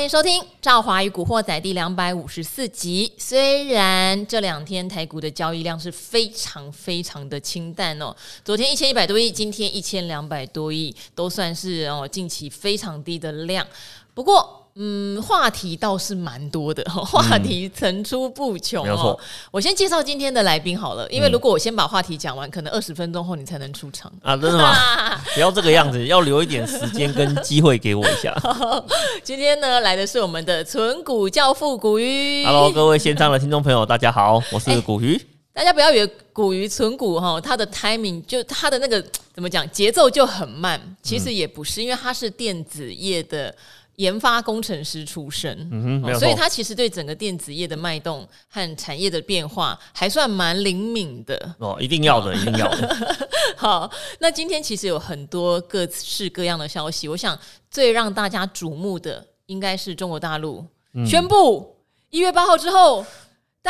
欢迎收听《赵华与古惑仔》第两百五十四集。虽然这两天台股的交易量是非常非常的清淡哦，昨天一千一百多亿，今天一千两百多亿，都算是哦近期非常低的量。不过，嗯，话题倒是蛮多的，话题层出不穷哦。我先介绍今天的来宾好了，因为如果我先把话题讲完，可能二十分钟后你才能出场啊？真的吗？不要这个样子，要留一点时间跟机会给我一下。今天呢，来的是我们的存股教父古鱼。Hello，各位线上的听众朋友，大家好，我是古鱼。欸，大家不要以为古鱼存股哈，它的 timing 就它的那个怎么讲，节奏就很慢。其实也不是，因为它是电子业的。研发工程师出身，嗯哼，所以他其实对整个电子业的脉动和产业的变化还算蛮灵敏的。哦，一定要的，一定要的。好，那今天其实有很多各式各样的消息，我想最让大家瞩目的应该是中国大陆。宣布一月八号之后。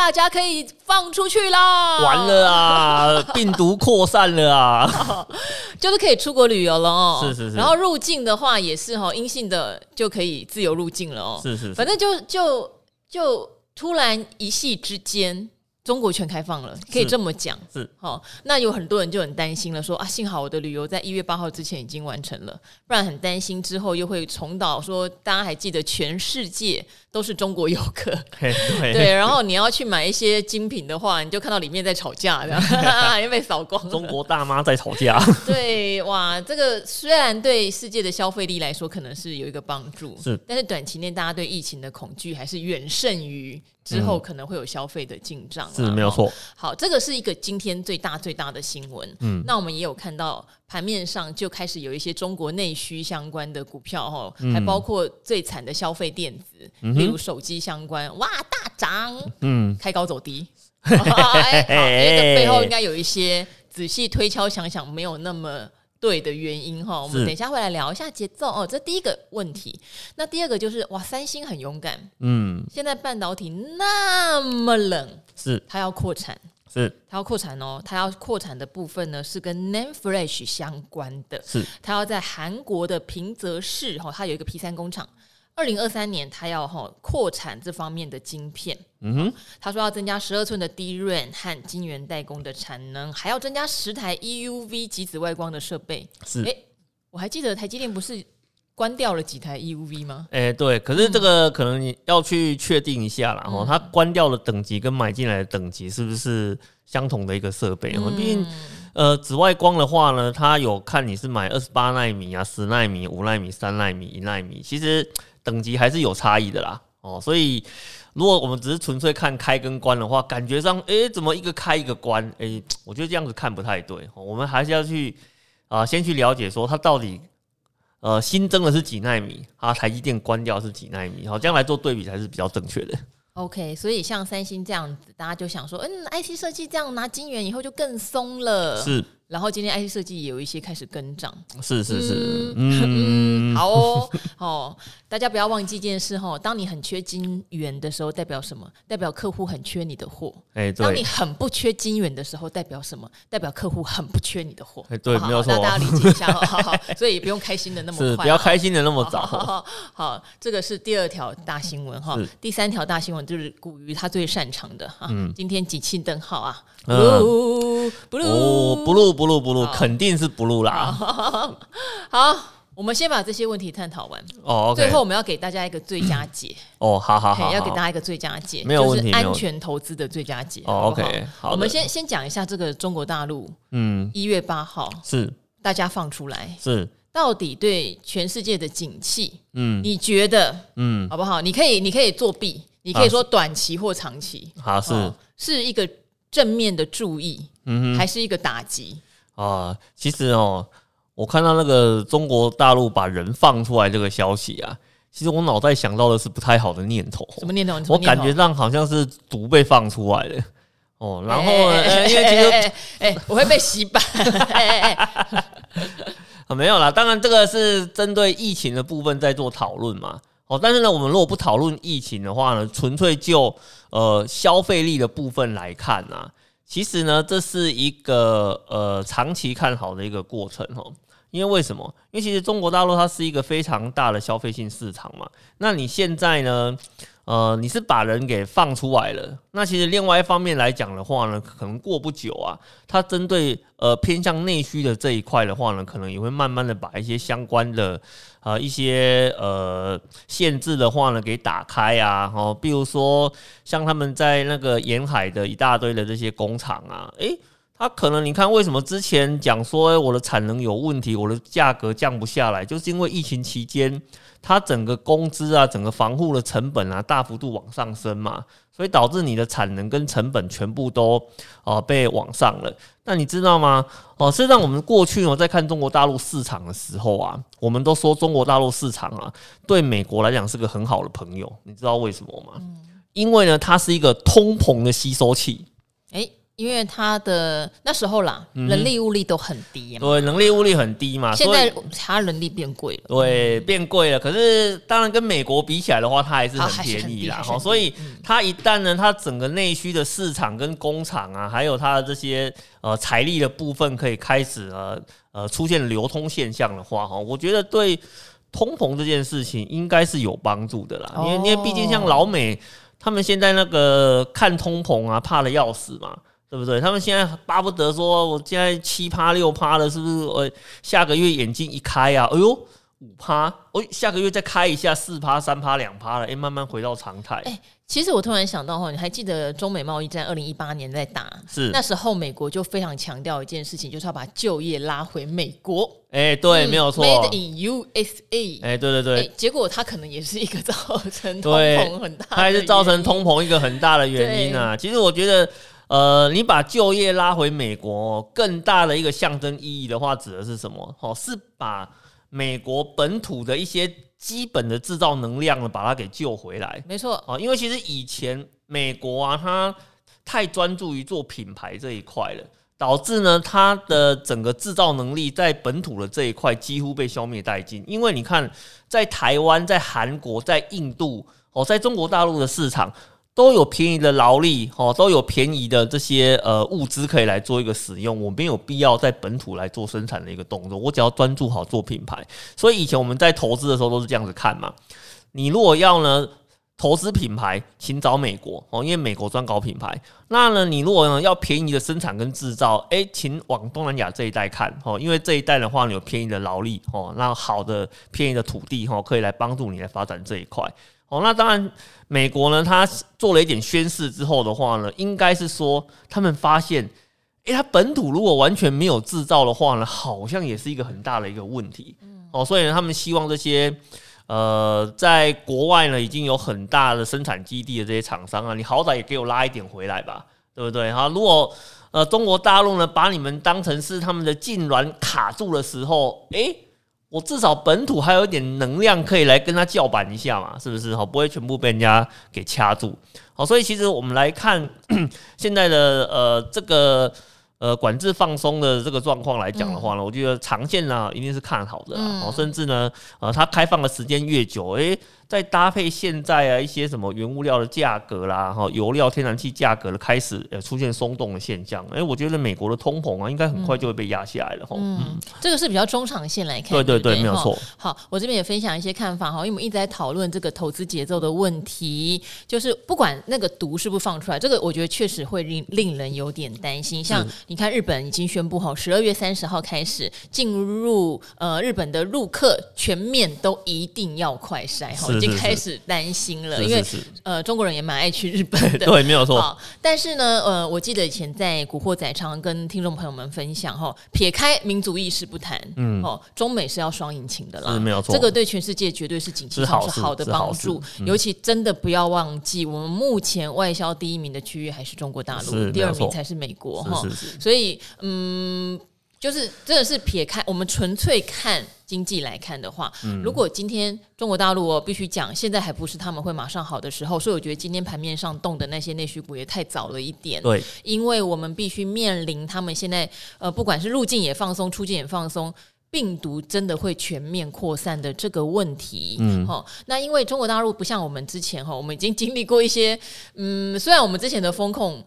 大家可以放出去啦！完了啊，病毒扩散了啊，就是可以出国旅游了哦。是是是，然后入境的话也是哈，阴性的就可以自由入境了哦。是是是，反正就就就突然一夕之间。中国全开放了，可以这么讲。是，好，那有很多人就很担心了，说啊，幸好我的旅游在一月八号之前已经完成了，不然很担心之后又会重蹈说，大家还记得全世界都是中国游客，对对，然后你要去买一些精品的话，你就看到里面在吵架，这样，因为被扫光。中国大妈在吵架。对，哇，这个虽然对世界的消费力来说可能是有一个帮助，是，但是短期内大家对疫情的恐惧还是远胜于。之后可能会有消费的进账，是没有错。好，这个是一个今天最大最大的新闻。嗯，那我们也有看到盘面上就开始有一些中国内需相关的股票哈，还包括最惨的消费电子，例如手机相关，哇，大涨，嗯，开高走低。哎，好，这个背后应该有一些仔细推敲想想，没有那么。对的原因哈，我们等一下会来聊一下节奏哦。这第一个问题，那第二个就是哇，三星很勇敢，嗯，现在半导体那么冷，是。它要扩产，是。它要扩产哦，它要扩产的部分呢是跟 NAND Flash 相关的，是。它要在韩国的平泽市哈，它有一个 P 三工厂。二零二三年，他要哈扩产这方面的晶片。嗯哼，他说要增加十二寸的 DRAM 和晶圆代工的产能，还要增加十台 EUV 极紫外光的设备。是，哎，我还记得台积电不是关掉了几台 EUV 吗？哎，对，可是这个可能你要去确定一下啦。哈，它关掉的等级跟买进来的等级是不是相同的一个设备？毕竟，呃，紫外光的话呢，它有看你是买二十八纳米啊、十纳米、五纳米、三纳米、一纳米，其实。等级还是有差异的啦，哦，所以如果我们只是纯粹看开跟关的话，感觉上，哎，怎么一个开一个关？哎，我觉得这样子看不太对，我们还是要去啊，先去了解说它到底呃新增的是几纳米，啊，台积电关掉是几纳米，好，这样来做对比才是比较正确的。OK，所以像三星这样子，大家就想说，嗯，IC 设计这样拿晶圆以后就更松了，是。然后今天 IC 设计也有一些开始跟涨，是是是，嗯，嗯 好哦，哦，大家不要忘记一件事哈，当你很缺金元的时候，代表什么？代表客户很缺你的货。哎，当你很不缺金元的时候，代表什么？代表客户很不缺你的货。哎，对，没有错。那大家理解一下哈，好，所以不用开心的那么快，不要开心的那么早。好，这个是第二条大新闻哈。第三条大新闻就是古鱼他最擅长的哈。今天几庆灯号啊？Blue blue blue blue blue 肯。定是不录啦。好，我们先把这些问题探讨完。哦，最后我们要给大家一个最佳解。哦，好好好，要给大家一个最佳解，没有问题，就是安全投资的最佳解。哦，OK，好，我们先先讲一下这个中国大陆，嗯，一月八号是大家放出来，是到底对全世界的景气，嗯，你觉得，嗯，好不好？你可以，你可以作弊，你可以说短期或长期，好，是是一个正面的注意，嗯，还是一个打击？啊，其实哦，我看到那个中国大陆把人放出来这个消息啊，其实我脑袋想到的是不太好的念头。什么念头？我感觉上好像是毒被放出来了哦。然后，因为其实，哎，我会被洗版。啊，没有啦，当然这个是针对疫情的部分在做讨论嘛。哦，但是呢，我们如果不讨论疫情的话呢，纯粹就呃消费力的部分来看啊。其实呢，这是一个呃长期看好的一个过程哦。因为为什么？因为其实中国大陆它是一个非常大的消费性市场嘛。那你现在呢？呃，你是把人给放出来了。那其实另外一方面来讲的话呢，可能过不久啊，它针对呃偏向内需的这一块的话呢，可能也会慢慢的把一些相关的呃一些呃限制的话呢给打开啊。哦，比如说像他们在那个沿海的一大堆的这些工厂啊，诶。他可能你看，为什么之前讲说我的产能有问题，我的价格降不下来，就是因为疫情期间，它整个工资啊，整个防护的成本啊，大幅度往上升嘛，所以导致你的产能跟成本全部都哦、呃、被往上了。那你知道吗？哦、呃，实际上我们过去哦在看中国大陆市场的时候啊，我们都说中国大陆市场啊对美国来讲是个很好的朋友，你知道为什么吗？因为呢，它是一个通膨的吸收器。诶。因为他的那时候啦，人力物力都很低嘛，对，人力物力很低嘛。现在他人力变贵了，对，变贵了。可是当然跟美国比起来的话，它还是很便宜啦。哈，所以它一旦呢，它整个内需的市场跟工厂啊，还有它的这些呃财力的部分可以开始呃呃出现流通现象的话，哈，我觉得对通膨这件事情应该是有帮助的啦。因为因为毕竟像老美他们现在那个看通膨啊，怕的要死嘛。对不对？他们现在巴不得说，我现在七趴六趴了，是不是？我下个月眼睛一开啊，哎呦，五趴，哦，下个月再开一下四趴、三趴、两趴了，哎，慢慢回到常态。哎，其实我突然想到哈，你还记得中美贸易战二零一八年在打，是那时候美国就非常强调一件事情，就是要把就业拉回美国。哎，对，没有错，Made in USA。哎，对对对，结果它可能也是一个 造成通膨很大，它还是造成通膨一个很大的原因啊。其实我觉得。呃，你把就业拉回美国，更大的一个象征意义的话，指的是什么？哦，是把美国本土的一些基本的制造能量呢，把它给救回来。没错，哦，因为其实以前美国啊，它太专注于做品牌这一块了，导致呢，它的整个制造能力在本土的这一块几乎被消灭殆尽。因为你看，在台湾、在韩国、在印度，哦，在中国大陆的市场。都有便宜的劳力，哦，都有便宜的这些呃物资可以来做一个使用，我没有必要在本土来做生产的一个动作，我只要专注好做品牌。所以以前我们在投资的时候都是这样子看嘛。你如果要呢投资品牌，请找美国哦，因为美国专搞品牌。那呢，你如果呢要便宜的生产跟制造，诶，请往东南亚这一带看哦，因为这一带的话，你有便宜的劳力哦，那好的便宜的土地哈，可以来帮助你来发展这一块。哦，那当然，美国呢，他做了一点宣示之后的话呢，应该是说他们发现，诶，他本土如果完全没有制造的话呢，好像也是一个很大的一个问题。哦，所以呢，他们希望这些呃，在国外呢已经有很大的生产基地的这些厂商啊，你好歹也给我拉一点回来吧，对不对？哈，如果呃中国大陆呢把你们当成是他们的痙攣卡住的时候，诶。我至少本土还有一点能量可以来跟他叫板一下嘛，是不是？好，不会全部被人家给掐住。好，所以其实我们来看 现在的呃这个呃管制放松的这个状况来讲的话呢，我觉得长线呢一定是看好的。哦，甚至呢呃它开放的时间越久，诶。再搭配现在啊一些什么原物料的价格啦，哈，油料、天然气价格的开始呃出现松动的现象，哎，我觉得美国的通膨啊应该很快就会被压下来了哈。嗯，嗯，这个是比较中长线来看。对对对，对，没有错。好，我这边也分享一些看法哈，因为我们一直在讨论这个投资节奏的问题，就是不管那个毒是不是放出来，这个我觉得确实会令令人有点担心。像你看，日本已经宣布哈，十二月三十号开始进入呃日本的陆客全面都一定要快筛哈。已经开始担心了，是是是，因为呃，中国人也蛮爱去日本的，对，没有错。但是呢，呃，我记得以前在《古惑仔》常跟听众朋友们分享哈，撇开民族意识不谈，嗯，哦，中美是要双引擎的啦，没有错。这个对全世界绝对是经济上是好的帮助，尤其真的不要忘记，我们目前外销第一名的区域还是中国大陆，第二名才是美国哈。所以，嗯，就是真的是撇开我们纯粹看。经济来看的话，如果今天中国大陆我必须讲，现在还不是他们会马上好的时候，所以我觉得今天盘面上动的那些内需股也太早了一点。对，因为我们必须面临他们现在呃，不管是入境也放松，出境也放松，病毒真的会全面扩散的这个问题。嗯，好，那因为中国大陆不像我们之前哈，我们已经经历过一些，嗯，虽然我们之前的风控。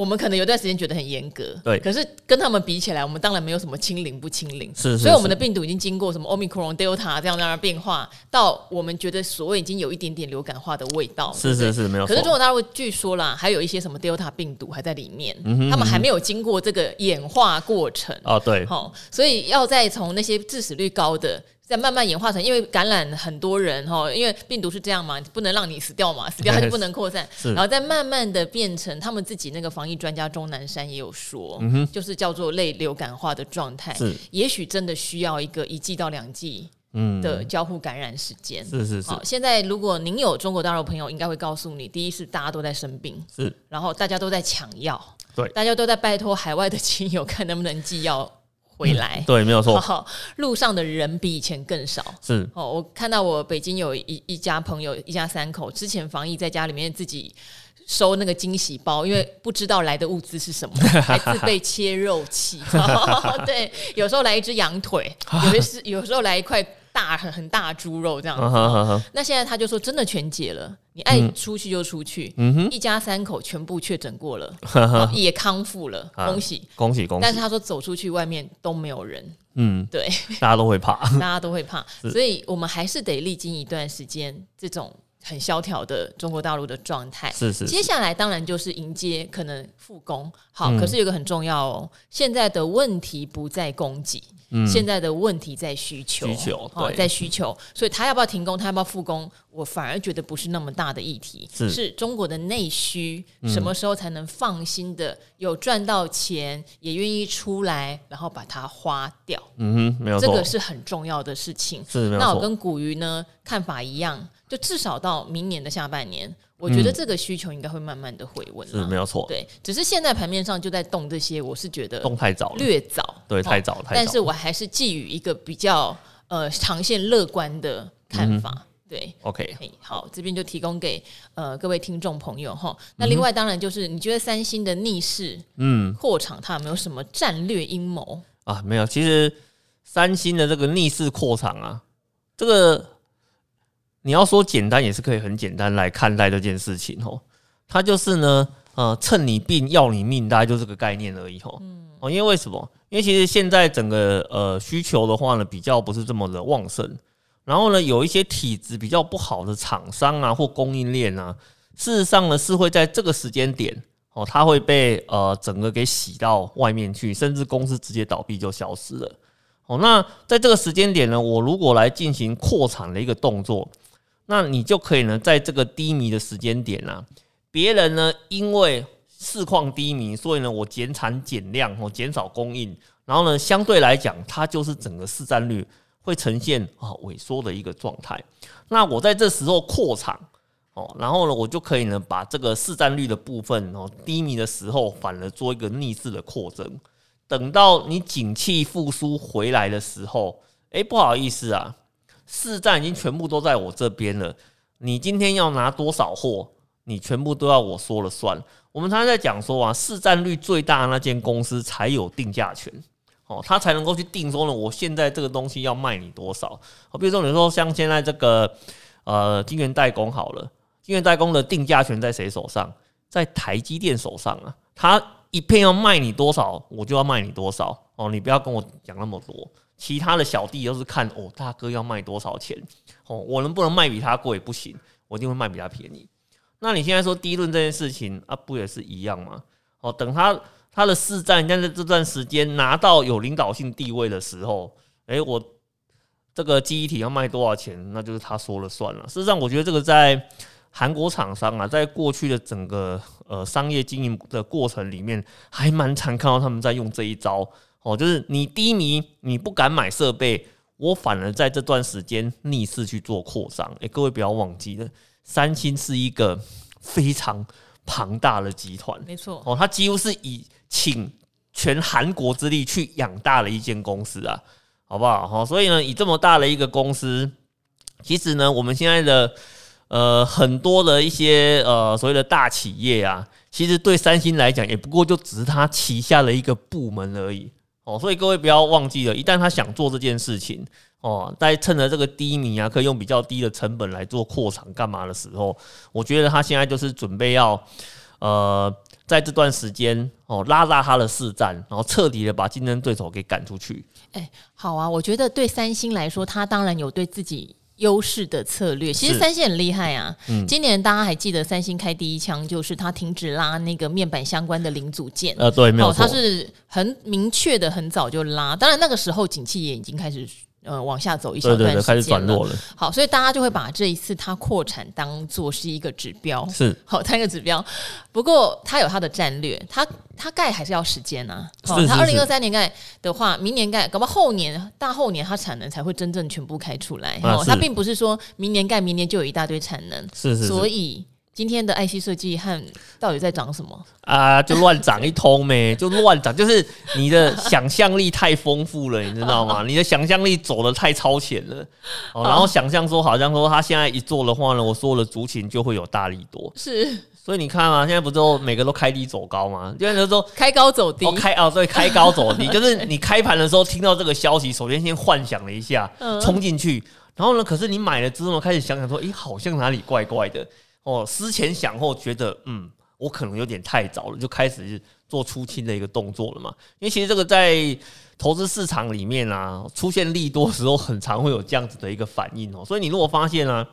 我们可能有段时间觉得很严格，对，可是跟他们比起来，我们当然没有什么清零不清零，是，是，是，所以我们的病毒已经经过什么 Omicron、Delta 这样那样的变化，到我们觉得所谓已经有一点点流感化的味道，是是是，没有。可是中国大陆据说啦，还有一些什么 Delta 病毒还在里面，嗯哼嗯哼，他们还没有经过这个演化过程。哦，对，好，所以要再从那些致死率高的。再慢慢演化成，因为感染很多人哈，因为病毒是这样嘛，不能让你死掉嘛，死掉它就不能扩散，然后再慢慢的变成他们自己那个防疫专家钟南山也有说，嗯、就是叫做类流感化的状态，是。也许真的需要一个一剂到两剂的交互感染时间，是是是。好，现在如果您有中国大陆朋友，应该会告诉你，第一是大家都在生病，是，然后大家都在抢药，对，大家都在拜托海外的亲友看能不能寄药。回来、嗯、对，没有错。路上的人比以前更少。是哦，我看到我北京有一一家朋友，一家三口，之前防疫在家里面自己收那个惊喜包，因为不知道来的物资是什么，还自备切肉器。对，有时候来一只羊腿，有的是有时候来一块。大很很大猪肉这样子，uh uh. 那现在他就说真的全解了，你爱出去就出去，嗯、哼。一家三口全部确诊过了，uh. 也康复了，恭喜、uh, 恭喜恭喜！但是他说走出去外面都没有人，嗯，对，大家都会怕，大家都会怕，所以我们还是得历经一段时间这种很萧条的中国大陆的状态。是，是是，接下来当然就是迎接可能复工，好，嗯、可是有个很重要哦，现在的问题不在供给。嗯、现在的问题在需求，需求对、哦，在需求，所以他要不要停工，他要不要复工，我反而觉得不是那么大的议题，是，是中国的内需，什么时候才能放心的有赚到钱，嗯、也愿意出来，然后把它花掉？嗯哼，没有错，这个是很重要的事情。是，那我跟古鱼呢看法一样，就至少到明年的下半年。我觉得这个需求应该会慢慢的回温，是没有错。对，只是现在盘面上就在动这些，我是觉得动太早了，略早，对，太早了。但是我还是寄予一个比较呃长线乐观的看法。对，OK，好，这边就提供给呃各位听众朋友哈。那另外当然就是你觉得三星的逆势嗯扩厂，它有没有什么战略阴谋啊？没有，其实三星的这个逆势扩厂啊，这个。你要说简单也是可以很简单来看待这件事情哦，它就是呢，呃，趁你病要你命，大概就这个概念而已哦。哦，因为为什么？因为其实现在整个呃需求的话呢，比较不是这么的旺盛，然后呢，有一些体质比较不好的厂商啊或供应链啊，事实上呢是会在这个时间点哦，它会被呃整个给洗到外面去，甚至公司直接倒闭就消失了。哦，那在这个时间点呢，我如果来进行扩产的一个动作。那你就可以呢，在这个低迷的时间点啊，别人呢因为市况低迷，所以呢我减产减量哦，减少供应，然后呢相对来讲，它就是整个市占率会呈现啊萎缩的一个状态。那我在这时候扩厂哦，然后呢我就可以呢把这个市占率的部分哦，低迷的时候反而做一个逆势的扩增，等到你景气复苏回来的时候，哎，不好意思啊。市占已经全部都在我这边了，你今天要拿多少货，你全部都要我说了算。我们常常在讲说啊，市占率最大的那间公司才有定价权，哦，他才能够去定说呢，我现在这个东西要卖你多少。好，比如说你说像现在这个呃晶圆代工好了，晶圆代工的定价权在谁手上？在台积电手上啊，他一片要卖你多少，我就要卖你多少。哦，你不要跟我讲那么多。其他的小弟都是看哦，大哥要卖多少钱哦，我能不能卖比他贵？不行，我一定会卖比他便宜。那你现在说第一轮这件事情啊，不也是一样吗？哦，等他他的市占在这段时间拿到有领导性地位的时候，诶、我这个记忆体要卖多少钱，那就是他说了算了。事实上，我觉得这个在韩国厂商啊，在过去的整个呃商业经营的过程里面，还蛮常看到他们在用这一招。哦，就是你低迷，你不敢买设备，我反而在这段时间逆势去做扩张。诶，各位不要忘记了，三星是一个非常庞大的集团，没错。哦，它几乎是以请全韩国之力去养大了一间公司啊，好不好？好，所以呢，以这么大的一个公司，其实呢，我们现在的呃很多的一些呃所谓的大企业啊，其实对三星来讲，也不过就只是它旗下的一个部门而已。哦，所以各位不要忘记了，一旦他想做这件事情，哦，在趁着这个低迷啊，可以用比较低的成本来做扩厂干嘛的时候，我觉得他现在就是准备要，呃，在这段时间哦拉大他的市占，然后彻底的把竞争对手给赶出去。哎、好啊，我觉得对三星来说，他当然有对自己优势的策略。其实三星很厉害啊，嗯，今年大家还记得三星开第一枪，就是它停止拉那个面板相关的零组件。呃，对，没有错，它是很明确的，很早就拉。当然那个时候景气也已经开始。呃，往下走一小段时间了，对对对，开始转弱了。好，所以大家就会把这一次它扩产当做是一个指标，是好，它一个指标。不过它有它的战略，它它盖还是要时间啊。好，它二零二三年盖的话，明年盖，搞不好后年、大后年它产能才会真正全部开出来。哦，它并不是说明年盖，明年就有一大堆产能。是是，是，所以。今天的 IC 设计和到底在涨什么？啊？就乱涨一通呗，就乱涨，就是你的想象力太丰富了，你知道吗？你的想象力走的太超前了，哦，然后想象说好像说他现在一做的话呢，我说的族群就会有大力多，是，所以你看嘛，现在不都每个都开低走高吗？现在就是说开高走低，哦开哦对，开高走低，就是你开盘的时候听到这个消息，首先先幻想了一下，冲进去，然后呢，可是你买了之后开始想想说，诶，好像哪里怪怪的。哦，思前想后，觉得嗯，我可能有点太早了，就开始做出清的一个动作了嘛。因为其实这个在投资市场里面啊，出现利多时候，很常会有这样子的一个反应哦。所以你如果发现啊，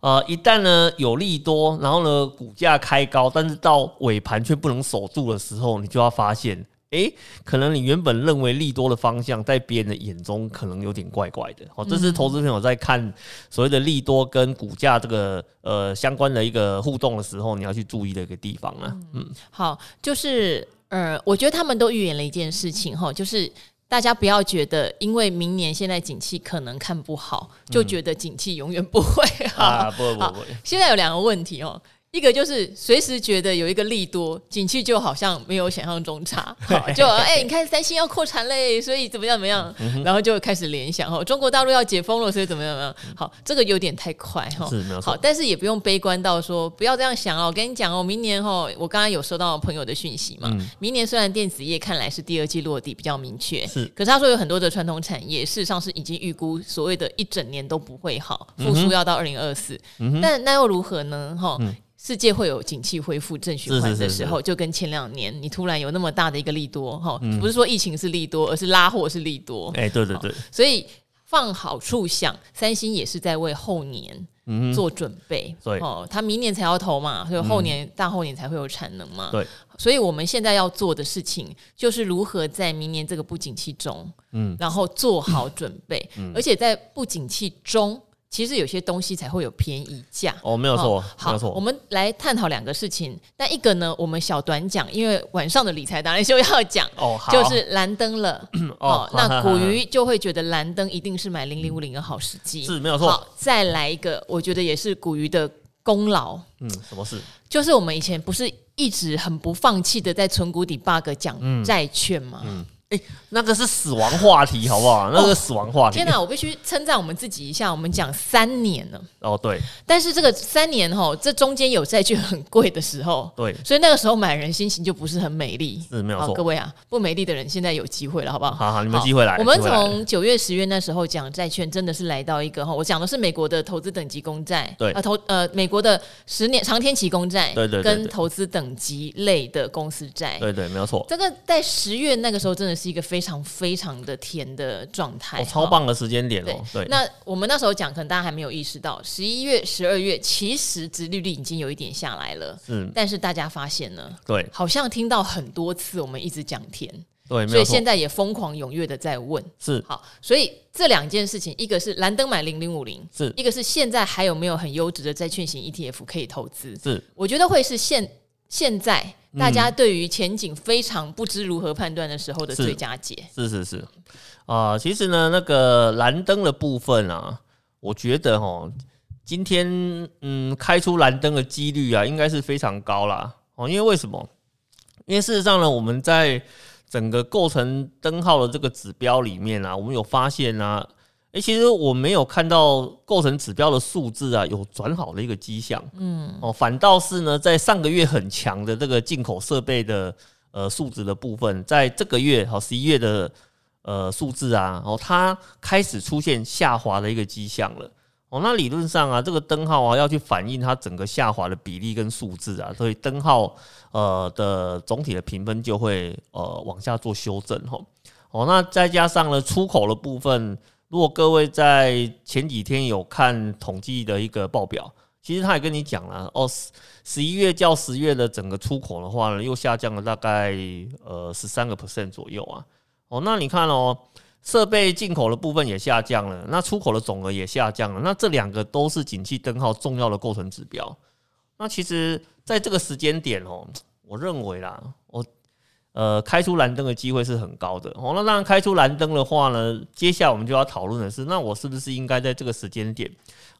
呃，一旦呢有利多，然后呢股价开高，但是到尾盘却不能守住的时候，你就要发现。诶，可能你原本认为利多的方向，在别人的眼中可能有点怪怪的。哦，这是投资朋友在看所谓的利多跟股价这个呃相关的一个互动的时候，你要去注意的一个地方啊。嗯，好，就是呃，我觉得他们都预言了一件事情哈，就是大家不要觉得因为明年现在景气可能看不好，就觉得景气永远不会好。啊，不不不，不，现在有两个问题哦。一个就是随时觉得有一个利多，景气就好像没有想象中差，好就哎、欸，你看三星要扩产嘞，所以怎么样怎么样，嗯、然后就开始联想哈，中国大陆要解封了，所以怎么样怎么样，好，这个有点太快哈，好，但是也不用悲观到说不要这样想哦，我跟你讲哦，明年哈，我刚刚有收到朋友的讯息嘛，嗯、明年虽然电子业看来是第二季落地比较明确，是，可是他说有很多的传统产业事实上是已经预估所谓的一整年都不会好，复苏要到二零二四，但那又如何呢？哈、嗯。世界会有景气恢复正循环的时候，就跟前两年你突然有那么大的一个利多哈，不是说疫情是利多，而是拉货是利多。哎，对对对，所以放好处想，三星也是在为后年做准备。对哦，他明年才要投嘛，所以后年大后年才会有产能嘛。对，所以我们现在要做的事情就是如何在明年这个不景气中，嗯，然后做好准备，而且在不景气中。其实有些东西才会有便宜价哦，没有错，好，没有错。我们来探讨两个事情，但一个呢，我们小短讲，因为晚上的理财达人秀要讲哦，就是蓝灯了 哦。那古鱼就会觉得蓝灯一定是买零零五零的好时机，是没有错。好，再来一个，我觉得也是古鱼的功劳。嗯，什么事？就是我们以前不是一直很不放弃的在存股底 bug 讲债券吗？嗯。嗯欸、那个是死亡话题，好不好？那个死亡话题。天哪，我必须称赞我们自己一下。我们讲三年了。哦，对。但是这个三年哈，这中间有债券很贵的时候。对。所以那个时候买人心情就不是很美丽。是没有错。各位啊，不美丽的人现在有机会了，好不好？好好，你们机会来。我们从九月、十月那时候讲债券，真的是来到一个哈，我讲的是美国的投资等级公债。对。啊，投呃美国的十年长天期公债。对对对。跟投资等级类的公司债。对对，没有错。这个在十月那个时候真的是一个非常。非常的甜的状态，哦，超棒的时间点哦。对，对，那我们那时候讲，可能大家还没有意识到，十一月、十二月其实殖利率已经有一点下来了。嗯，但是大家发现呢，对，好像听到很多次我们一直讲甜，对，所以现在也疯狂踊跃的在问，是好，所以这两件事情，一个是蓝灯买零零五零，是一个是现在还有没有很优质的债券型 ETF 可以投资？是，我觉得会是现现在。大家对于前景非常不知如何判断的时候的最佳解。是是是啊、呃，其实呢，那个蓝灯的部分啊，我觉得哦，今天嗯开出蓝灯的几率啊，应该是非常高啦。哦。因为为什么？因为事实上呢，我们在整个构成灯号的这个指标里面啊，我们有发现啊。诶、欸，其实我没有看到构成指标的数字啊，有转好的一个迹象。嗯，哦，反倒是呢，在上个月很强的这个进口设备的呃数值的部分，在这个月好十一月的呃数字啊，哦，它开始出现下滑的一个迹象了。哦，那理论上啊，这个灯号啊要去反映它整个下滑的比例跟数字啊，所以灯号呃的总体的评分就会呃往下做修正吼。哦，那再加上了出口的部分，如果各位在前几天有看统计的一个报表，其实他也跟你讲了哦，十十一月较十月的整个出口的话呢，又下降了大概呃十三个 percent 左右啊。哦，那你看哦。设备进口的部分也下降了，那出口的总额也下降了，那这两个都是景气灯号重要的构成指标。那其实在这个时间点哦，我认为啦，我呃开出蓝灯的机会是很高的哦。那当然开出蓝灯的话呢，接下来我们就要讨论的是，那我是不是应该在这个时间点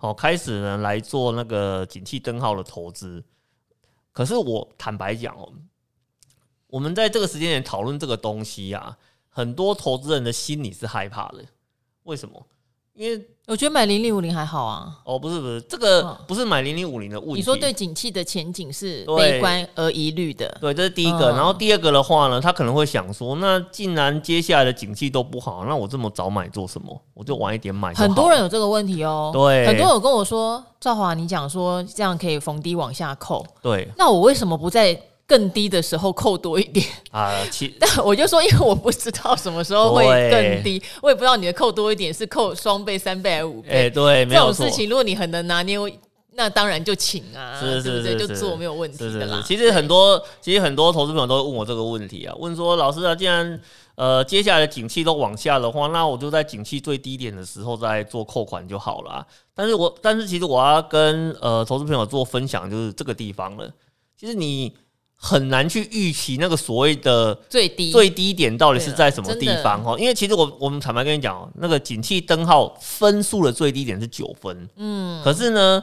哦开始呢来做那个景气灯号的投资？可是我坦白讲哦，我们在这个时间点讨论这个东西呀。很多投资人的心里是害怕的，为什么？因为我觉得买零零五零还好啊。哦，不是不是，这个不是买零零五零的问题。你说对景气的前景是悲观而疑虑的，对，这是第一个。然后第二个的话呢，他可能会想说，那既然接下来的景气都不好，那我这么早买做什么？我就晚一点买。很多人有这个问题哦。对，很多人有跟我说，赵华，你讲说这样可以逢低往下扣。对，那我为什么不在？更低的时候扣多一点啊，其 但我就说，因为我不知道什么时候会更低，我也不知道你的扣多一点是扣双倍、三倍还是五倍。哎，对，这种事情如果你很能拿捏，那当然就请啊，是是是，就做没有问题的啦。其实很多，其实很多投资朋友都会问我这个问题啊，问说老师啊，既然呃接下来的景气都往下的话，那我就在景气最低点的时候再做扣款就好了。但是我但是其实我要跟呃投资朋友做分享，就是这个地方了。其实你。很难去预期那个所谓的最低最低点到底是在什么地方哦？因为其实我我们坦白跟你讲，那个景气灯号分数的最低点是九分，嗯，可是呢，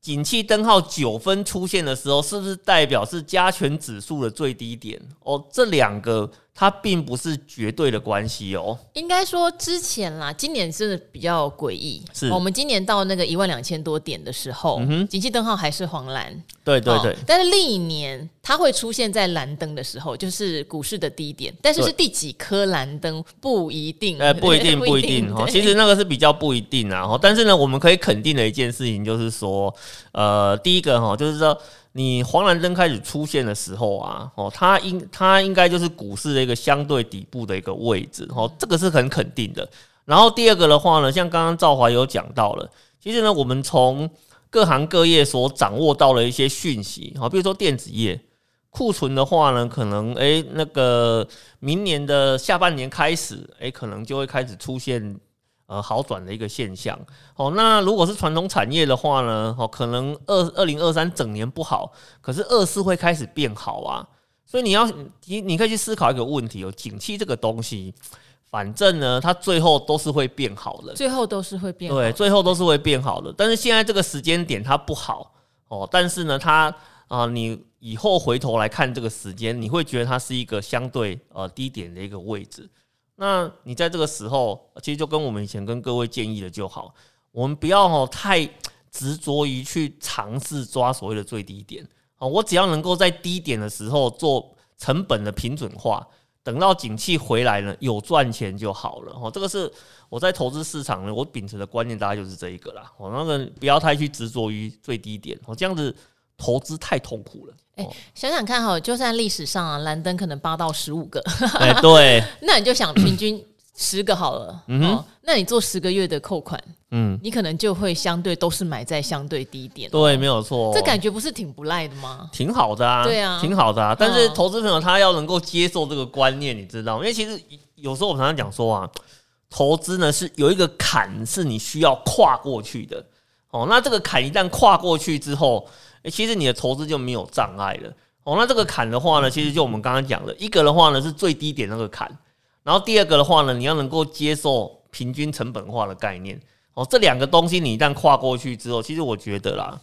景气灯号九分出现的时候，是不是代表是加权指数的最低点？哦，这两个。它并不是绝对的关系哦，应该说之前啦，今年真的比较诡异。是我们今年到那个一万两千多点的时候，景气灯号还是黄蓝。对对对。但是另一年它会出现在蓝灯的时候，就是股市的低点。但是是第几颗蓝灯不一定。呃，不一定，不一定哈。其实那个是比较不一定啊。但是呢，我们可以肯定的一件事情就是说，呃，第一个哈，就是说。你黄蓝灯开始出现的时候啊，哦，它应它应该就是股市的一个相对底部的一个位置，哦，这个是很肯定的。然后第二个的话呢，像刚刚赵华有讲到了，其实呢，我们从各行各业所掌握到了一些讯息，好，比如说电子业库存的话呢，可能诶那个明年的下半年开始，诶可能就会开始出现。呃，好转的一个现象。哦，那如果是传统产业的话呢，哦，可能二二零二三整年不好，可是二四会开始变好啊。所以你要你你可以去思考一个问题哦，景气这个东西，反正呢，它最后都是会变好的，最后都是会变好，对，最后都是会变好的。但是现在这个时间点它不好哦，但是呢，它啊、呃，你以后回头来看这个时间，你会觉得它是一个相对呃低点的一个位置。那你在这个时候，其实就跟我们以前跟各位建议的就好，我们不要太执着于去尝试抓所谓的最低点哦，我只要能够在低点的时候做成本的平准化，等到景气回来了有赚钱就好了哦。这个是我在投资市场呢，我秉持的观念大概就是这一个啦。我那个不要太去执着于最低点哦，这样子投资太痛苦了。哎，想想看哈，就算历史上啊，蓝灯可能八到十五个，哎，对，那你就想平均十个好了，嗯哼，那你做十个月的扣款，嗯，你可能就会相对都是买在相对低点，对，没有错，这感觉不是挺不赖的吗？挺好的啊，对啊，挺好的啊。但是投资朋友他要能够接受这个观念，你知道吗？因为其实有时候我常常讲说啊，投资呢是有一个坎是你需要跨过去的，哦，那这个坎一旦跨过去之后。诶，其实你的投资就没有障碍了哦。那这个坎的话呢，其实就我们刚刚讲的，一个的话呢是最低点那个坎，然后第二个的话呢，你要能够接受平均成本化的概念哦。这两个东西你一旦跨过去之后，其实我觉得啦，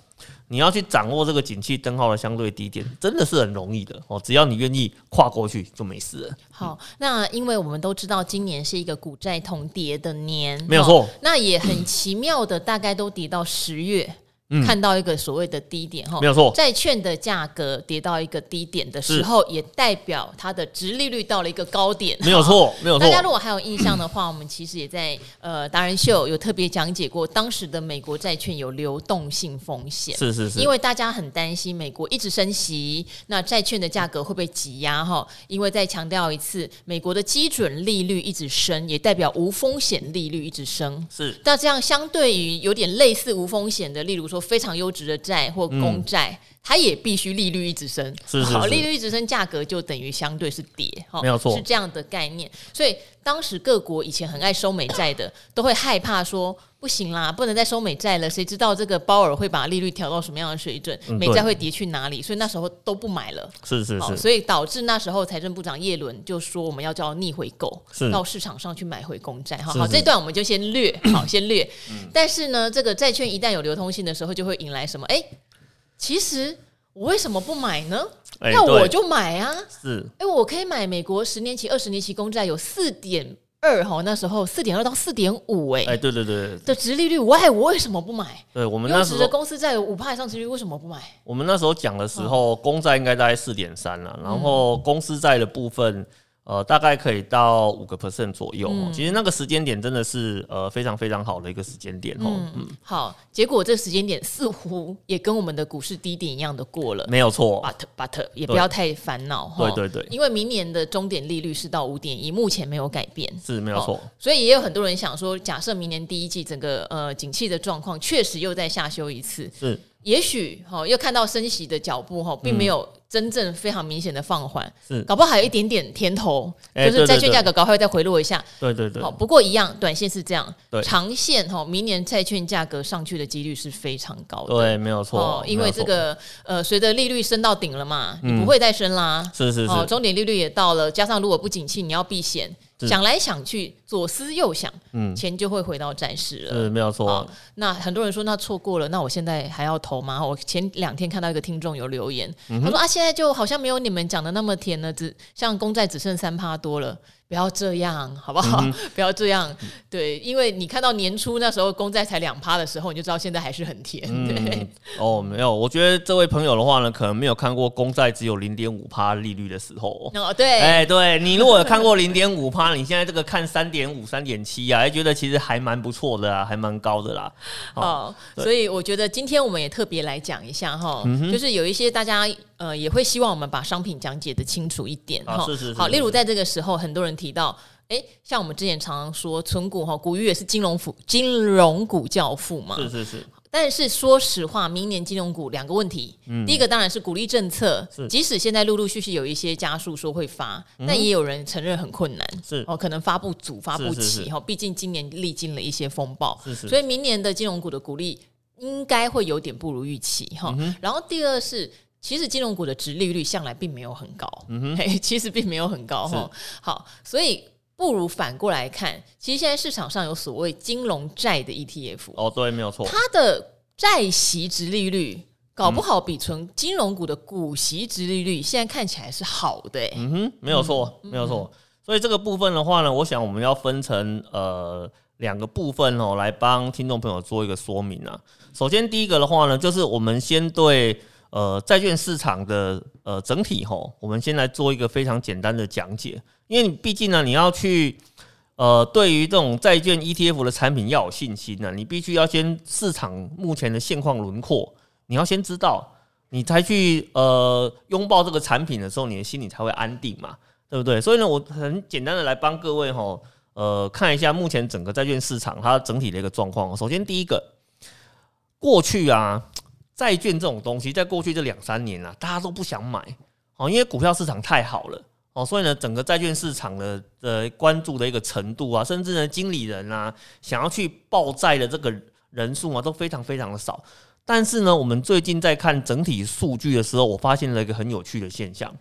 你要去掌握这个景气灯号的相对低点，真的是很容易的哦。只要你愿意跨过去，就没事了。好，那因为我们都知道今年是一个股债同跌的年，没有错。那也很奇妙的，大概都跌到十月。嗯、看到一个所谓的低点哈，没有错。债券的价格跌到一个低点的时候，也代表它的值利率到了一个高点，没有错，没有错。大家如果还有印象的话，我们其实也在呃达人秀有特别讲解过，当时的美国债券有流动性风险，是是是，因为大家很担心美国一直升息，那债券的价格会被挤压哈。因为再强调一次，美国的基准利率一直升，也代表无风险利率一直升，是。那这样相对于有点类似无风险的，例如说。非常优质的债或公债，嗯、它也必须利率一直升，是是是，好，利率一直升，价格就等于相对是跌，没有错，是这样的概念。所以当时各国以前很爱收美债的，都会害怕说不行啦，不能再收美债了。谁知道这个鲍尔会把利率调到什么样的水准，嗯、美债会跌去哪里？所以那时候都不买了，是是是。所以导致那时候财政部长叶伦就说我们要叫逆回购，到市场上去买回公债。哈，好，这段我们就先略，好，先略。嗯、但是呢，这个债券一旦有流通性的时候，就会引来什么？哎，其实。我为什么不买呢？欸、那我就买啊！是，哎、欸，我可以买美国十年期、二十年期公债，有四点二哈，那时候四点二到四点五，哎，哎，对对对的殖利率，喂，我为什么不买？对我们那时候的公司债有五趴以上殖利率，为什么不买？我们那时候讲的时候，嗯、公债应该大概四点三了，然后公司债的部分。呃，大概可以到五个 percent 左右。嗯、其实那个时间点真的是呃非常非常好的一个时间点哦。嗯，嗯好，结果这个时间点似乎也跟我们的股市低点一样的过了。没有错，but but 也不要太烦恼哈。对对对，因为明年的终点利率是到五点一，目前没有改变，是没有错。所以也有很多人想说，假设明年第一季整个呃景气的状况确实又再下修一次，是。也许哈，又看到升息的脚步哈，并没有真正非常明显的放缓，是。搞不好还有一点点甜头，就是债券价格搞不再回落一下，对对对。好，不过一样，短线是这样，对，长线哈，明年债券价格上去的几率是非常高的，对，没有错，因为这个呃，随着利率升到顶了嘛，你不会再升啦，是是是，哦终点利率也到了，加上如果不景气，你要避险。想来想去，左思右想，嗯，钱就会回到债市了。是没有错。那很多人说，那错过了，那我现在还要投吗？我前两天看到一个听众有留言，嗯、他说啊，现在就好像没有你们讲的那么甜了，只像公债只剩三趴多了。不要这样，好不好？嗯、不要这样，对，因为你看到年初那时候公债才两趴的时候，你就知道现在还是很甜。对、嗯，哦，没有，我觉得这位朋友的话呢，可能没有看过公债只有零点五趴利率的时候。哦，对，哎，对你如果有看过零点五趴，你现在这个看三点五、三点七啊，还觉得其实还蛮不错的啊，还蛮高的啦。哦，哦所以我觉得今天我们也特别来讲一下哈，嗯、就是有一些大家。呃，也会希望我们把商品讲解的清楚一点哈。是是是。好，例如在这个时候，很多人提到，哎，像我们之前常常说，存股哈，古玉也是金融股，金融股教父嘛。是是是。但是说实话，明年金融股两个问题，嗯，第一个当然是鼓励政策，即使现在陆陆续续有一些加速说会发，但也有人承认很困难，是哦，可能发不足、发不起哈。毕竟今年历经了一些风暴，是是。所以明年的金融股的鼓励应该会有点不如预期哈。然后第二是。其实金融股的值利率向来并没有很高，嗯哼，其实并没有很高哈。好，所以不如反过来看，其实现在市场上有所谓金融债的 ETF，哦，对，没有错，它的债息值利率搞不好比存金融股的股息值利率现在看起来是好的，嗯哼，没有错，嗯、没有错。所以这个部分的话呢，我想我们要分成呃两个部分哦，来帮听众朋友做一个说明啊。首先第一个的话呢，就是我们先对。呃，债券市场的呃整体吼，我们先来做一个非常简单的讲解，因为你毕竟呢，你要去呃，对于这种债券 ETF 的产品要有信心呢，你必须要先市场目前的现况轮廓，你要先知道，你才去呃拥抱这个产品的时候，你的心里才会安定嘛，对不对？所以呢，我很简单的来帮各位吼，呃，看一下目前整个债券市场它整体的一个状况。首先第一个，过去啊。债券这种东西，在过去这两三年啊，大家都不想买哦，因为股票市场太好了哦，所以呢，整个债券市场的呃关注的一个程度啊，甚至呢，经理人啊想要去报债的这个人数啊，都非常非常的少。但是呢，我们最近在看整体数据的时候，我发现了一个很有趣的现象，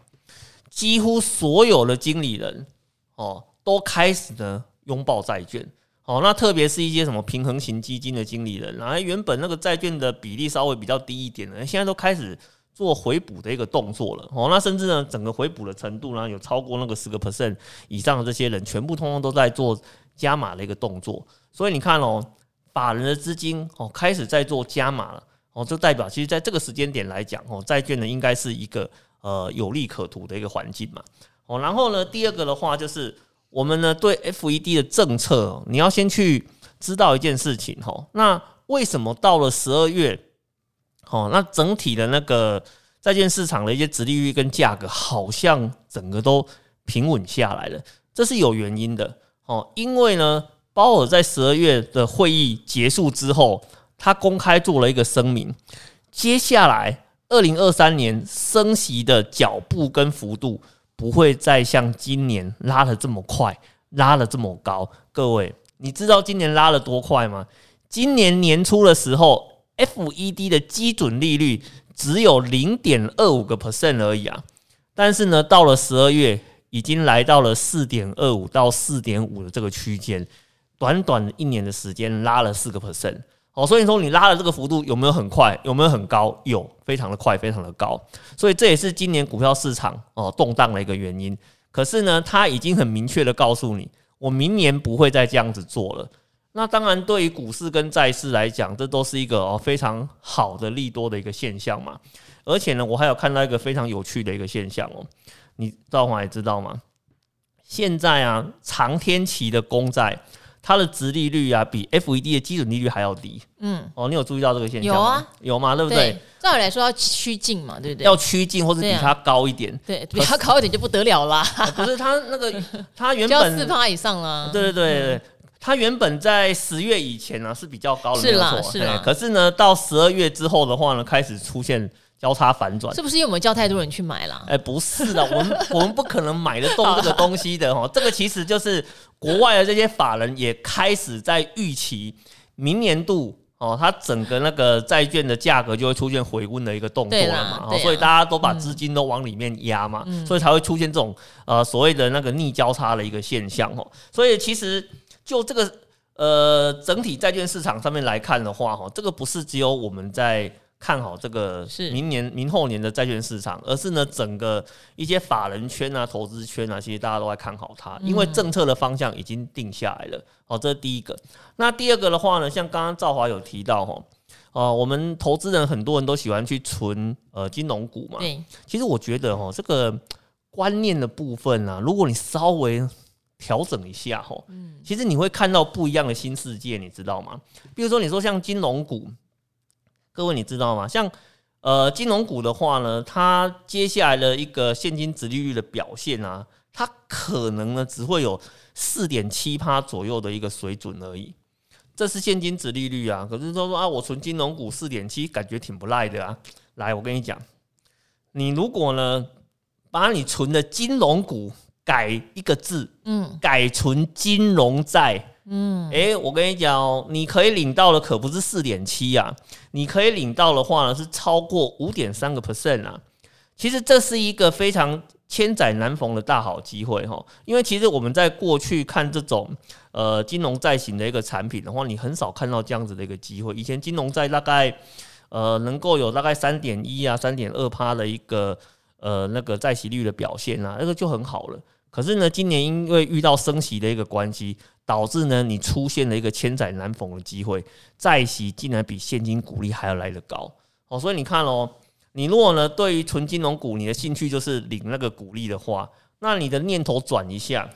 几乎所有的经理人哦，都开始呢拥抱债券。哦，那特别是一些什么平衡型基金的经理人，然后原本那个债券的比例稍微比较低一点的，现在都开始做回补的一个动作了。哦，那甚至呢，整个回补的程度呢，有超过那个十个 percent 以上的这些人，全部通通都在做加码的一个动作。所以你看哦，法人的资金哦开始在做加码了。哦，就代表其实在这个时间点来讲，哦，债券呢应该是一个呃有利可图的一个环境嘛。哦，然后呢，第二个的话就是我们呢对 FED 的政策，你要先去知道一件事情，哈，那为什么到了十二月，哦，那整体的那个债券市场的一些殖利率跟价格好像整个都平稳下来了，这是有原因的，哦，因为呢，鲍尔在十二月的会议结束之后。他公开做了一个声明，接下来二零二三年升息的脚步跟幅度不会再像今年拉得这么快，拉得这么高。各位，你知道今年拉了多快吗？今年年初的时候，FED 的基准利率只有零点二五个 percent 而已啊，但是呢，到了十二月，已经来到了四点二五到四点五的这个区间，短短一年的时间拉了四个 percent。哦，所以说你拉的这个幅度有没有很快？有没有很高？有，非常的快，非常的高。所以这也是今年股票市场哦动荡的一个原因。可是呢，他已经很明确的告诉你，我明年不会再这样子做了。那当然，对于股市跟债市来讲，这都是一个哦非常好的利多的一个现象嘛。而且呢，我还有看到一个非常有趣的一个现象哦，你赵华也知道吗？现在啊，长天期的公债。它的值利率啊，比 FED 的基准利率还要低。嗯，哦，你有注意到这个现象吗？有啊，有吗？对不对？照理来说要趋近嘛，对不对？要趋近，或者比它高一点。对，比它高一点就不得了啦。不是它那个，它原本四趴以上了。对对对对，它原本在十月以前呢是比较高的，是啦是啦。可是呢，到十二月之后的话呢，开始出现。交叉反转，是不是因为我们叫太多人去买了？哎、欸，不是的，我们我们不可能买得动这个东西的哈。这个其实就是国外的这些法人也开始在预期明年度哦，它整个那个债券的价格就会出现回温的一个动作了嘛。啊、所以大家都把资金都往里面压嘛，嗯、所以才会出现这种呃所谓的那个逆交叉的一个现象哦。所以其实就这个呃整体债券市场上面来看的话哈，这个不是只有我们在。看好这个明年、明后年的债券市场，而是呢，整个一些法人圈啊、投资圈啊，其实大家都在看好它，因为政策的方向已经定下来了。好，这是第一个。那第二个的话呢，像刚刚赵华有提到哈，呃，我们投资人很多人都喜欢去存呃金融股嘛。对。其实我觉得哈，这个观念的部分啊，如果你稍微调整一下哈，嗯，其实你会看到不一样的新世界，你知道吗？比如说你说像金融股。各位，你知道吗？像呃金融股的话呢，它接下来的一个现金值利率的表现啊，它可能呢只会有四点七趴左右的一个水准而已。这是现金值利率啊。可是说说啊，我存金融股四点七，感觉挺不赖的啊。来，我跟你讲，你如果呢把你存的金融股改一个字，嗯，改存金融债。嗯，哎、我跟你讲哦，你可以领到的可不是四点七啊，你可以领到的话呢是超过五点三个 percent 啊。其实这是一个非常千载难逢的大好机会哈，因为其实我们在过去看这种呃金融债型的一个产品的话，你很少看到这样子的一个机会。以前金融债大概呃能够有大概三点一啊、三点二趴的一个呃那个债息率的表现啊，那个就很好了。可是呢，今年因为遇到升息的一个关系，导致呢你出现了一个千载难逢的机会，债息竟然比现金股利还要来得高哦。所以你看哦，你如果呢对于纯金融股你的兴趣就是领那个股利的话，那你的念头转一下，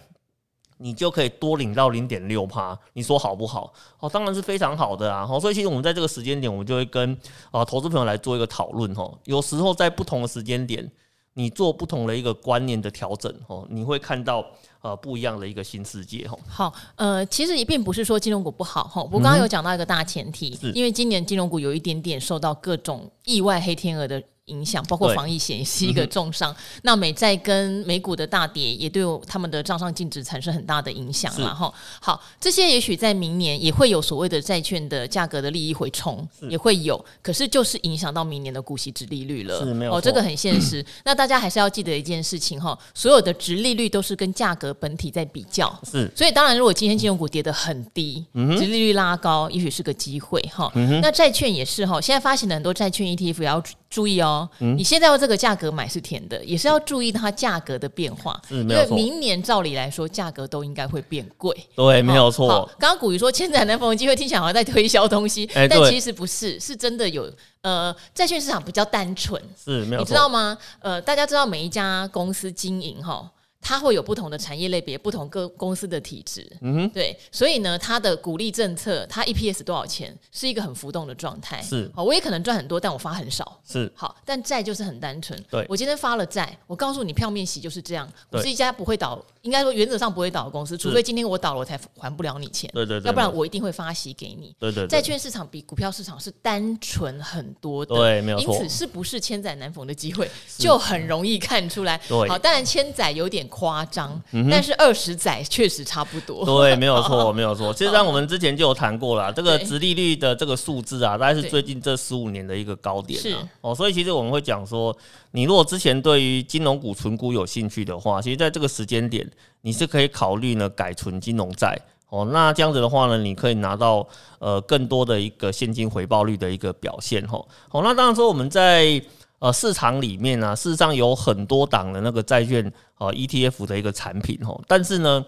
你就可以多领到零点六趴。你说好不好？哦，当然是非常好的啊。哦，所以其实我们在这个时间点，我们就会跟啊投资朋友来做一个讨论哈。有时候在不同的时间点。你做不同的一个观念的调整哦，你会看到呃不一样的一个新世界哦。好，呃，其实也并不是说金融股不好哈，我刚刚有讲到一个大前提，嗯、因为今年金融股有一点点受到各种意外黑天鹅的。影响包括防疫险也是一个重伤，嗯、那美债跟美股的大跌也对他们的账上净值产生很大的影响了哈。好，这些也许在明年也会有所谓的债券的价格的利益回冲，也会有，可是就是影响到明年的股息殖利率了。是没有哦，这个很现实。那大家还是要记得一件事情哈，所有的殖利率都是跟价格本体在比较，是。所以当然，如果今天金融股跌得很低，殖利率拉高，也许是个机会哈。那债券也是哈，现在发行的很多债券 ETF 也要。注意哦，嗯、你现在用这个价格买是甜的，也是要注意它价格的变化，因为明年照理来说价格都应该会变贵。对，没有错。刚刚古鱼说千载难逢的机会，听起来好像在推销东西，欸、但其实不是，是真的有。呃，债券市场比较单纯，是没有错。你知道吗？呃，大家知道每一家公司经营哈。它会有不同的产业类别，不同各公司的体质，嗯哼，对，所以呢，它的鼓励政策，它 EPS 多少钱，是一个很浮动的状态。是，好，我也可能赚很多，但我发很少。是，好，但债就是很单纯。对，我今天发了债，我告诉你，票面息就是这样。我是一家不会倒，应该说原则上不会倒的公司，除非今天我倒了，我才还不了你钱。对对对，要不然我一定会发息给你。对对，债券市场比股票市场是单纯很多的。对，没有错。因此，是不是千载难逢的机会，就很容易看出来。对，好，当然千载有点夸张。但是二十载确实差不多，对，没有错，没有错。其实像我们之前就有谈过了，这个殖利率的这个数字啊，大概是最近这十五年的一个高点啊。哦，所以其实我们会讲说，你如果之前对于金融股存股有兴趣的话，其实在这个时间点，你是可以考虑呢改存金融债。哦，那这样子的话呢，你可以拿到呃更多的一个现金回报率的一个表现。吼，好，那当然说我们在。呃，市场里面呢、啊，事实上有很多档的那个债券呃 ETF 的一个产品吼，但是呢，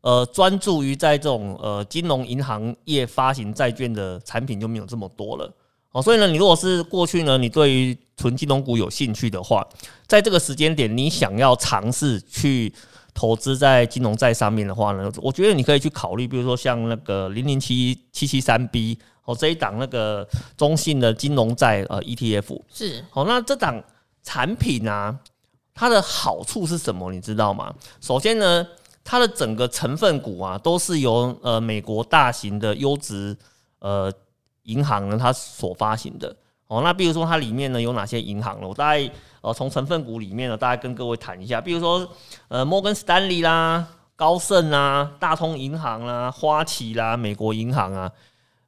呃，专注于在这种呃金融银行业发行债券的产品就没有这么多了。哦，所以呢，你如果是过去呢，你对于纯金融股有兴趣的话，在这个时间点，你想要尝试去投资在金融债上面的话呢，我觉得你可以去考虑，比如说像那个零零七七七三 B。哦，这一档那个中信的金融债呃 ETF 是。哦，那这档产品啊，它的好处是什么？你知道吗？首先呢，它的整个成分股啊，都是由呃美国大型的优质呃银行呢，它所发行的。哦，那比如说它里面呢有哪些银行呢？我大概呃从成分股里面呢，大概跟各位谈一下。比如说呃摩根士丹利啦、高盛啊、大通银行啦、花旗啦、美国银行啊。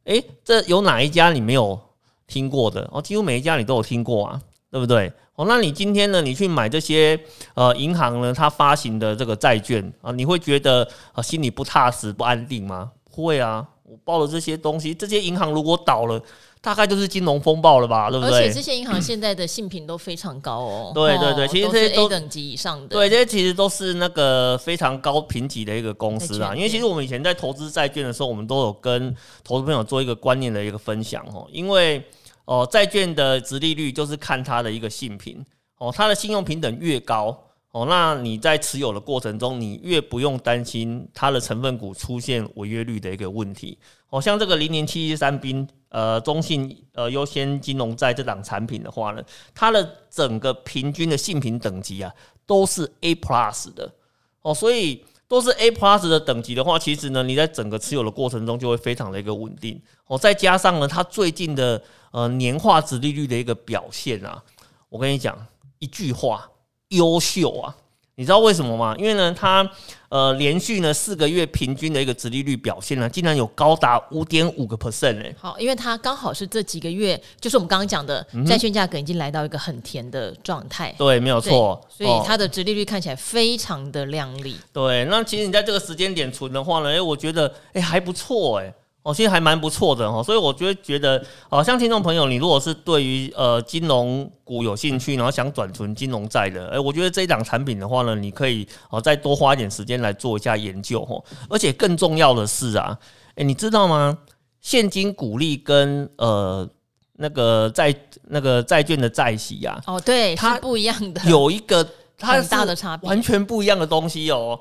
哎、欸，这有哪一家你没有听过的？哦，几乎每一家你都有听过啊，对不对？哦，那你今天呢，你去买这些呃银行呢，它发行的这个债券啊，你会觉得啊心里不踏实、不安定吗？会啊，我报了这些东西，这些银行如果倒了。大概就是金融风暴了吧，对不对？而且这些银行现在的信评都非常高哦。对对对，其实这些都等级以上的。对，这些其实都是那个非常高评级的一个公司啦。因为其实我们以前在投资债券的时候，我们都有跟投资朋友做一个观念的一个分享哦。因为哦，债券的值利率就是看它的一个信评哦，它的信用平等越高哦，那你在持有的过程中，你越不用担心它的成分股出现违约率的一个问题。哦，像这个零零七七三 B。呃，中信呃优先金融债这档产品的话呢，它的整个平均的信评等级啊，都是 A plus 的哦，所以都是 A plus 的等级的话，其实呢，你在整个持有的过程中就会非常的一个稳定哦。再加上呢，它最近的呃年化值利率的一个表现啊，我跟你讲一句话，优秀啊。你知道为什么吗？因为呢，它呃连续呢四个月平均的一个殖利率表现呢，竟然有高达五点五个 percent 哎。好，因为它刚好是这几个月，就是我们刚刚讲的债券价格已经来到一个很甜的状态。对，没有错。所以它的殖利率看起来非常的亮丽。对，那其实你在这个时间点存的话呢，哎，我觉得哎还不错哎。哦，其实还蛮不错的哦，所以我觉得觉得，好像听众朋友，你如果是对于呃金融股有兴趣，然后想转存金融债的，哎，我觉得这一档产品的话呢，你可以哦再多花一点时间来做一下研究哦。而且更重要的是啊，哎，你知道吗？现金股利跟呃那个债那个债券的债息呀，哦，对，它不一样的，有一个很大的差别，完全不一样的东西哦。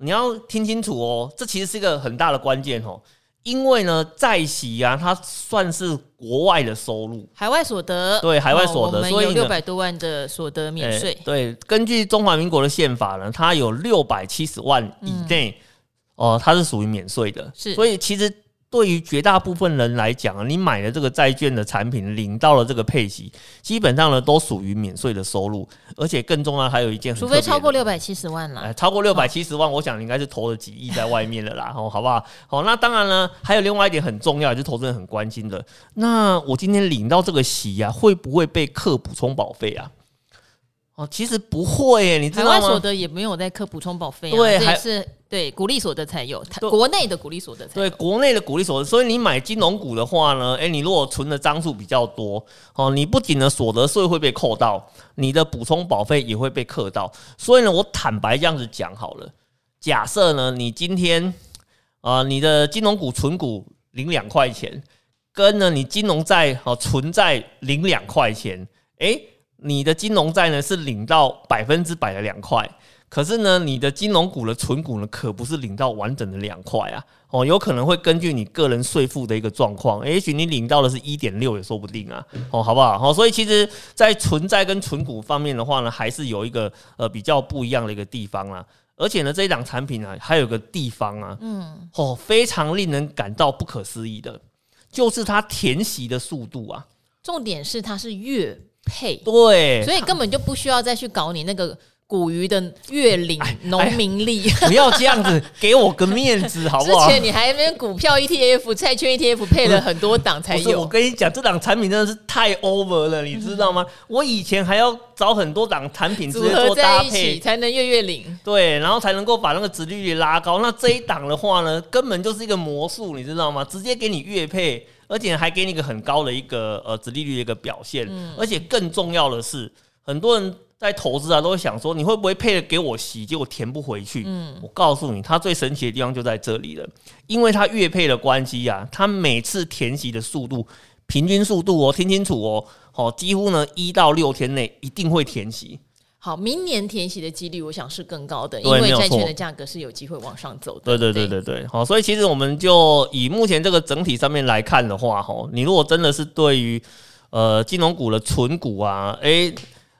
你要听清楚哦，这其实是一个很大的关键哦。因为呢，在席啊，它算是国外的收入，海外所得，对，海外所得，所以六百多万的所得免税。对，根据中华民国的宪法呢，它有六百七十万以内，哦、嗯呃，它是属于免税的。是，所以其实。对于绝大部分人来讲啊，你买了这个债券的产品，领到了这个配息，基本上呢都属于免税的收入，而且更重要还有一件，除非超过六百七十万了，哎，超过六百七十万，我想你应该是投了几亿在外面了啦，哦，好不好？好，那当然呢，还有另外一点很重要，就是投资人很关心的，那我今天领到这个息啊，会不会被课补充保费啊？哦，其实不会耶，你知道吗？所得也没有在课补充保费啊，对，还是对股利所得才有，国内的股利所得才有。对，国内的股利所得，所以你买金融股的话呢，哎，你如果存的张数比较多，哦，你不仅的所得税会被扣到，你的补充保费也会被扣到。所以呢，我坦白这样子讲好了，假设呢，你今天啊、呃，你的金融股存股领两块钱，跟呢你金融债哦存债领两块钱，哎。你的金融债呢是领到百分之百的两块，可是呢，你的金融股的存股呢可不是领到完整的两块啊！哦，有可能会根据你个人税负的一个状况，也许你领到的是一点六也说不定啊！哦，好不好？好，所以其实，在存债跟存股方面的话呢，还是有一个呃比较不一样的一个地方啊。而且呢，这一档产品啊，还有个地方啊，嗯，哦，非常令人感到不可思议的，就是它填息的速度啊。重点是它是月。配对，所以根本就不需要再去搞你那个股鱼的月领农民力，不要这样子，给我个面子好不好？之前你还那边股票 ETF、债券 ETF 配了很多档才有。我跟你讲，这档产品真的是太 over 了，你知道吗？我以前还要找很多档产品直接做搭配，才能月月领。对，然后才能够把那个值利率拉高。那这一档的话呢，根本就是一个魔术，你知道吗？直接给你月配。而且还给你一个很高的一个呃殖利率的一个表现，嗯、而且更重要的是，很多人在投资啊都会想说，你会不会配了给我息，结果填不回去？嗯，我告诉你，它最神奇的地方就在这里了，因为它月配的关系啊，它每次填息的速度，平均速度哦，听清楚哦，好，几乎呢一到六天内一定会填息。好，明年填息的几率，我想是更高的，因为债券的价格是有机会往上走的。对对对对对，好，所以其实我们就以目前这个整体上面来看的话，哈，你如果真的是对于呃金融股的存股啊，诶。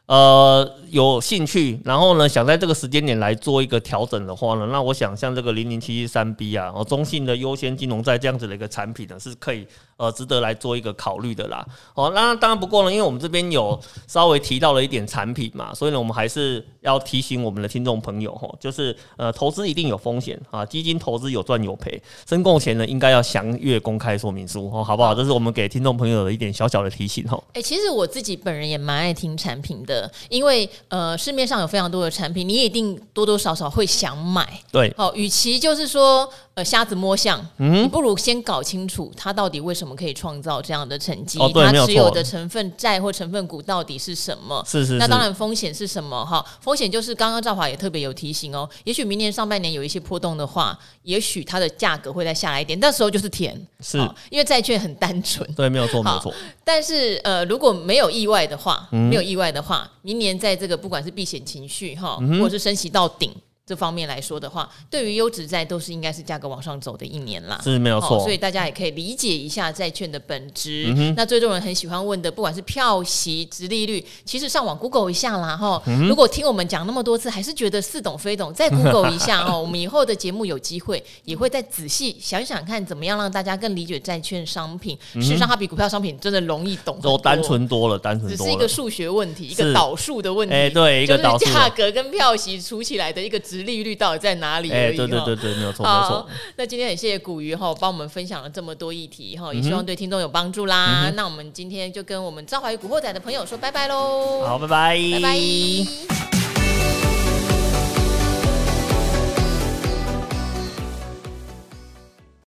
呃，有兴趣，然后呢，想在这个时间点来做一个调整的话呢，那我想像这个零零七七三 B 啊，哦，中信的优先金融债这样子的一个产品呢，是可以呃值得来做一个考虑的啦。哦，那当然不过呢，因为我们这边有稍微提到了一点产品嘛，所以呢，我们还是要提醒我们的听众朋友哈，就是呃，投资一定有风险啊，基金投资有赚有赔，申购前呢应该要详阅公开说明书哦，好不好？这是我们给听众朋友的一点小小的提醒哦。哎、欸，其实我自己本人也蛮爱听产品的。因为呃，市面上有非常多的产品，你也一定多多少少会想买。对，好，与其就是说呃瞎子摸象，嗯，你不如先搞清楚它到底为什么可以创造这样的成绩，哦、它持有的成分债或成分股到底是什么？是是，是。那当然风险是什么？哈，风险就是刚刚赵华也特别有提醒哦，也许明年上半年有一些波动的话，也许它的价格会再下来一点，那时候就是填，是因为债券很单纯。对，没有错，没有错。但是呃，如果没有意外的话，嗯、没有意外的话，明年。在这个不管是避险情绪哈，或者是升息到顶。这方面来说的话，对于优质债都是应该是价格往上走的一年啦，是没有错。所以大家也可以理解一下债券的本质。嗯、那最多人很喜欢问的，不管是票息、殖利率，其实上网 Google 一下啦哈。嗯、如果听我们讲那么多次，还是觉得似懂非懂，再 Google 一下哦。我们以后的节目有机会也会再仔细想想看，怎么样让大家更理解债券商品。嗯、事实上，它比股票商品真的容易懂，都单纯多了，单纯多了。只是一个数学问题，一个导数的问题。哎，对，一个导数。价格跟票息除起来的一个殖利率到底在哪里？哎，对对对对，没有错，没有错。那今天很谢谢古鱼哈，帮我们分享了这么多议题哈，也希望对听众有帮助啦。那我们今天就跟我们赵怀宇古惑仔的朋友说拜拜喽。好，拜拜，拜拜。